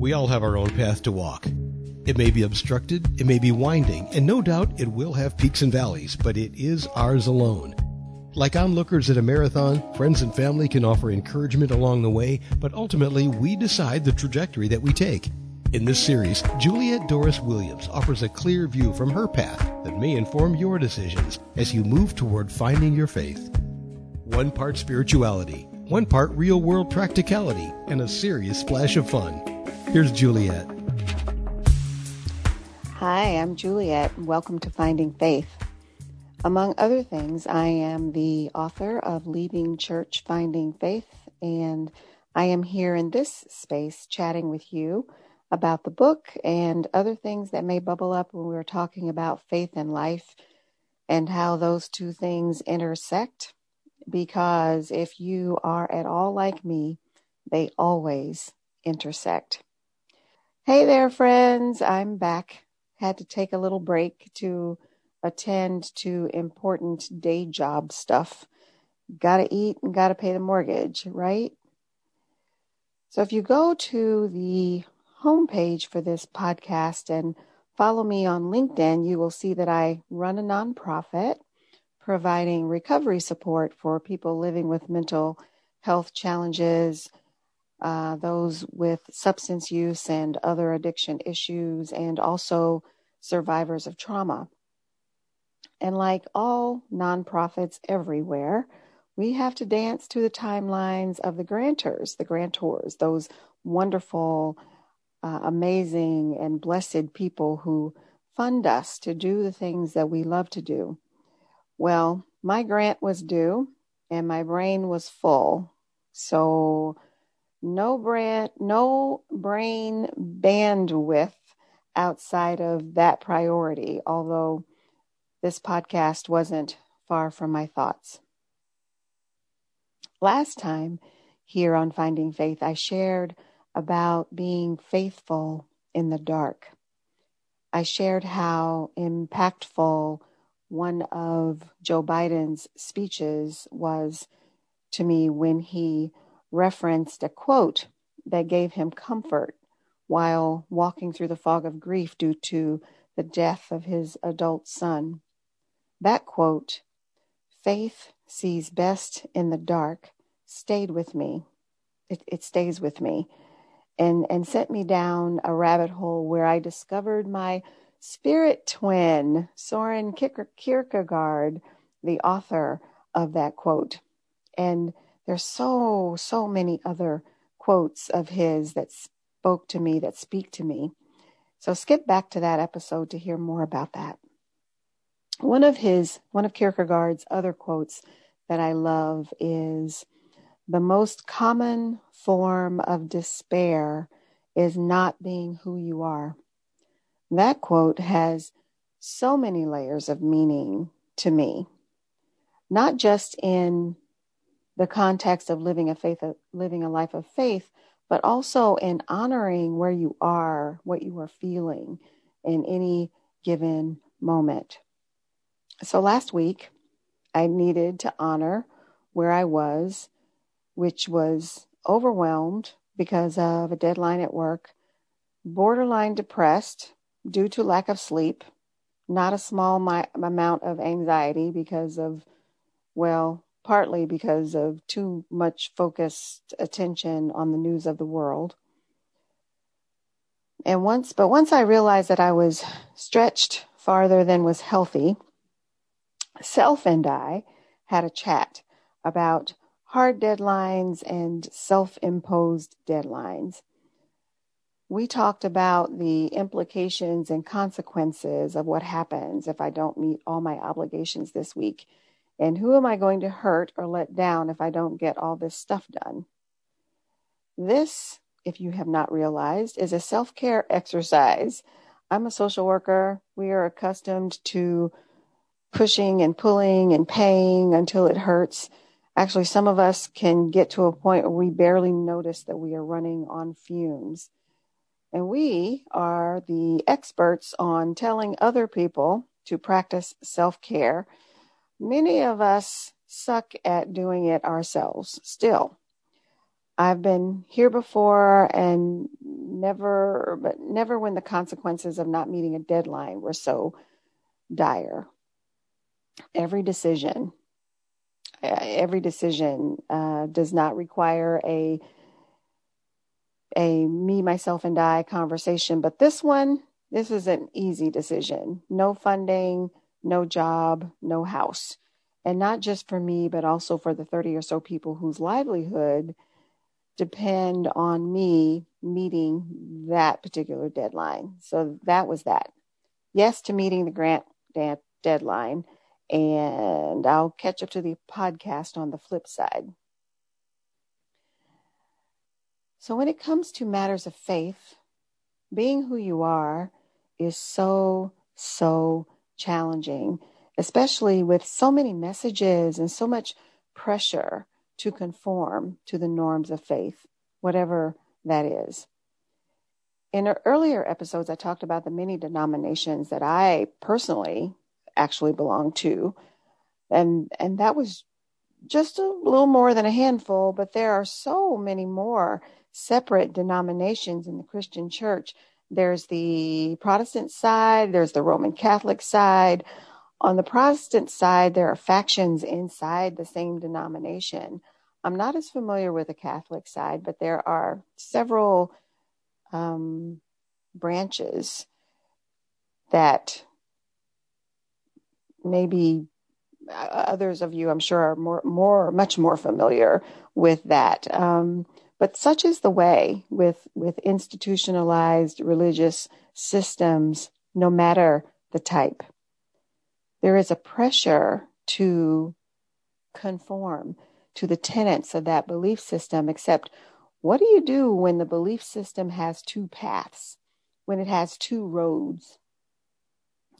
We all have our own path to walk. It may be obstructed, it may be winding, and no doubt it will have peaks and valleys, but it is ours alone. Like onlookers at a marathon, friends and family can offer encouragement along the way, but ultimately we decide the trajectory that we take. In this series, Juliet Doris Williams offers a clear view from her path that may inform your decisions as you move toward finding your faith. One part spirituality, one part real world practicality, and a serious splash of fun. Here's Juliet. Hi, I'm Juliet. Welcome to Finding Faith. Among other things, I am the author of Leaving Church Finding Faith, and I am here in this space chatting with you about the book and other things that may bubble up when we're talking about faith and life and how those two things intersect. Because if you are at all like me, they always intersect. Hey there, friends. I'm back. Had to take a little break to attend to important day job stuff. Gotta eat and gotta pay the mortgage, right? So if you go to the homepage for this podcast and follow me on LinkedIn, you will see that I run a nonprofit providing recovery support for people living with mental health challenges, uh, those with substance use and other addiction issues, and also survivors of trauma. And like all nonprofits everywhere, we have to dance to the timelines of the grantors, the grantors, those wonderful, uh, amazing, and blessed people who fund us to do the things that we love to do. Well, my grant was due and my brain was full. So no brand, no brain bandwidth outside of that priority, although this podcast wasn't far from my thoughts. Last time here on Finding Faith, I shared about being faithful in the dark. I shared how impactful one of Joe Biden's speeches was to me when he referenced a quote that gave him comfort while walking through the fog of grief due to the death of his adult son. That quote, faith sees best in the dark, stayed with me. It, it stays with me and, and sent me down a rabbit hole where I discovered my spirit twin, Soren Kierkegaard, the author of that quote. And there's so, so many other quotes of his that spoke to me, that speak to me. So skip back to that episode to hear more about that. One of his, one of Kierkegaard's other quotes that I love is the most common form of despair is not being who you are. That quote has so many layers of meaning to me, not just in the context of living a faith, living a life of faith, but also in honoring where you are, what you are feeling in any given moment. So last week, I needed to honor where I was, which was overwhelmed because of a deadline at work, borderline depressed due to lack of sleep, not a small my, amount of anxiety because of, well, partly because of too much focused attention on the news of the world. And once, but once I realized that I was stretched farther than was healthy, Self and I had a chat about hard deadlines and self imposed deadlines. We talked about the implications and consequences of what happens if I don't meet all my obligations this week and who am I going to hurt or let down if I don't get all this stuff done? This, if you have not realized, is a self care exercise. I'm a social worker. We are accustomed to pushing and pulling and paying until it hurts. Actually, some of us can get to a point where we barely notice that we are running on fumes. And we are the experts on telling other people to practice self care Many of us suck at doing it ourselves still. I've been here before and never, but never when the consequences of not meeting a deadline were so dire. Every decision, uh, every decision uh, does not require a a me, myself, and I conversation, but this one, this is an easy decision. No funding, no job, no house. And not just for me, but also for the 30 or so people whose livelihood depend on me meeting that particular deadline. So that was that. Yes to meeting the grant deadline. And I'll catch up to the podcast on the flip side. So, when it comes to matters of faith, being who you are is so, so challenging, especially with so many messages and so much pressure to conform to the norms of faith, whatever that is. In earlier episodes, I talked about the many denominations that I personally actually belong to. And, and that was just a little more than a handful, but there are so many more separate denominations in the Christian church. There's the Protestant side, there's the Roman Catholic side. On the Protestant side, there are factions inside the same denomination. I'm not as familiar with the Catholic side, but there are several um, branches that maybe uh, others of you, I'm sure, are more, more, much more familiar with that. Um, but such is the way with, with institutionalized religious systems, no matter the type. There is a pressure to conform to the tenets of that belief system, except what do you do when the belief system has two paths, when it has two roads?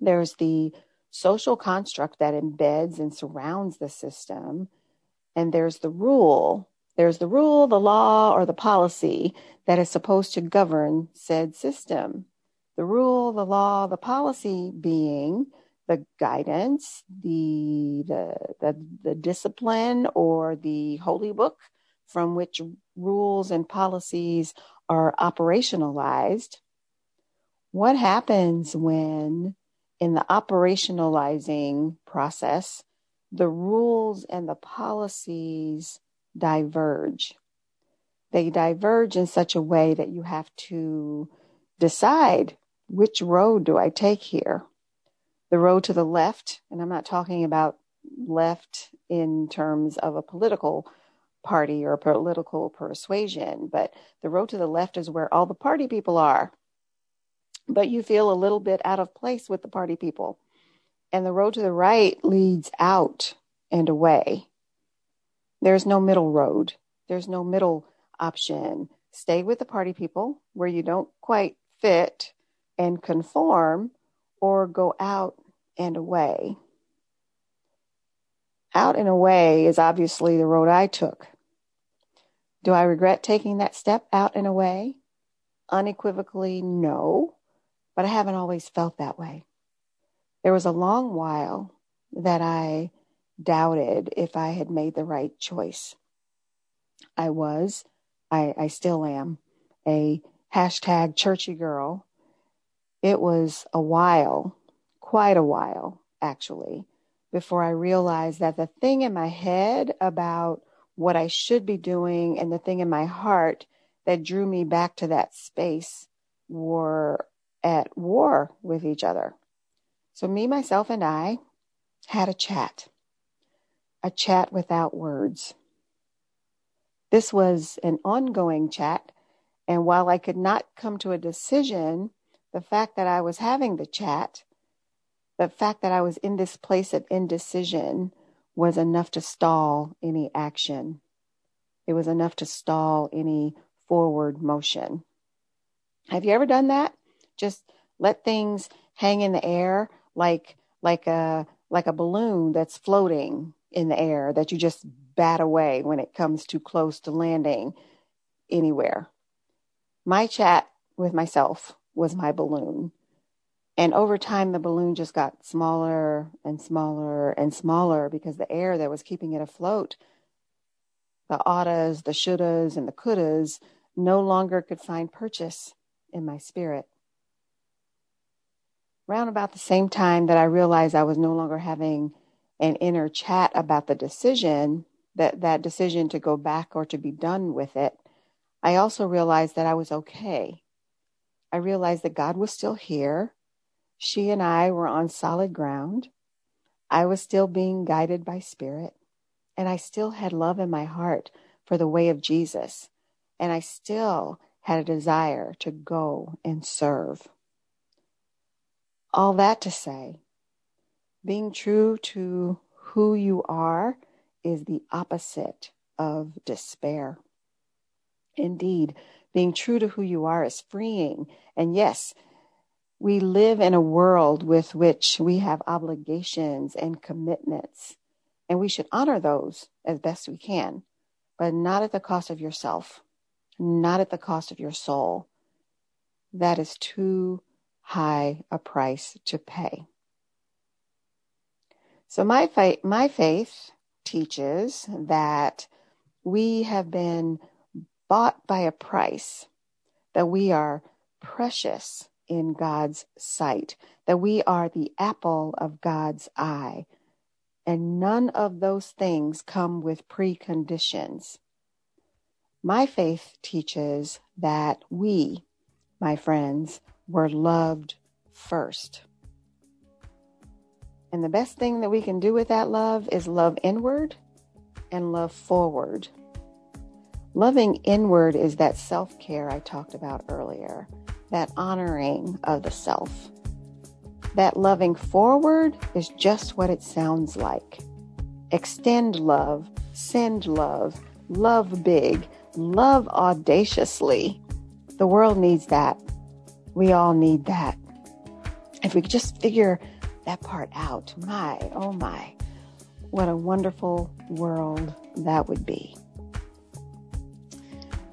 There's the social construct that embeds and surrounds the system, and there's the rule there's the rule, the law, or the policy that is supposed to govern said system. The rule, the law, the policy being the guidance, the, the, the, the discipline, or the holy book from which rules and policies are operationalized. What happens when, in the operationalizing process, the rules and the policies diverge. They diverge in such a way that you have to decide which road do I take here? The road to the left, and I'm not talking about left in terms of a political party or a political persuasion, but the road to the left is where all the party people are. But you feel a little bit out of place with the party people. And the road to the right leads out and away. There's no middle road. There's no middle option. Stay with the party people where you don't quite fit and conform or go out and away. Out and away is obviously the road I took. Do I regret taking that step out and away? Unequivocally, no, but I haven't always felt that way. There was a long while that I doubted if I had made the right choice. I was, I, I still am, a hashtag churchy girl. It was a while, quite a while, actually, before I realized that the thing in my head about what I should be doing and the thing in my heart that drew me back to that space were at war with each other. So, me, myself, and I had a chat a chat without words. This was an ongoing chat, and while I could not come to a decision, the fact that I was having the chat, the fact that I was in this place of indecision was enough to stall any action. It was enough to stall any forward motion. Have you ever done that? Just let things hang in the air like like a like a balloon that's floating in the air that you just bat away when it comes too close to landing anywhere. My chat with myself was my balloon. And over time, the balloon just got smaller and smaller and smaller because the air that was keeping it afloat, the oughtas, the shouldas, and the couldas no longer could find purchase in my spirit. Around about the same time that I realized I was no longer having an inner chat about the decision, that, that decision to go back or to be done with it, I also realized that I was okay. I realized that God was still here. She and I were on solid ground. I was still being guided by spirit and I still had love in my heart for the way of Jesus. And I still had a desire to go and serve. All that to say, being true to who you are is the opposite of despair. Indeed, being true to who you are is freeing. And yes, we live in a world with which we have obligations and commitments, and we should honor those as best we can, but not at the cost of yourself, not at the cost of your soul. That is too high a price to pay. So my faith, my faith teaches that we have been bought by a price, that we are precious in God's sight, that we are the apple of God's eye. And none of those things come with preconditions. My faith teaches that we, my friends, were loved first. And the best thing that we can do with that love is love inward and love forward. Loving inward is that self care I talked about earlier, that honoring of the self. That loving forward is just what it sounds like. Extend love, send love, love big, love audaciously. The world needs that. We all need that. If we could just figure that part out. My, oh my, what a wonderful world that would be.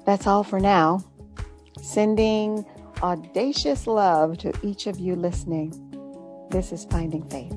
That's all for now. Sending audacious love to each of you listening. This is Finding Faith.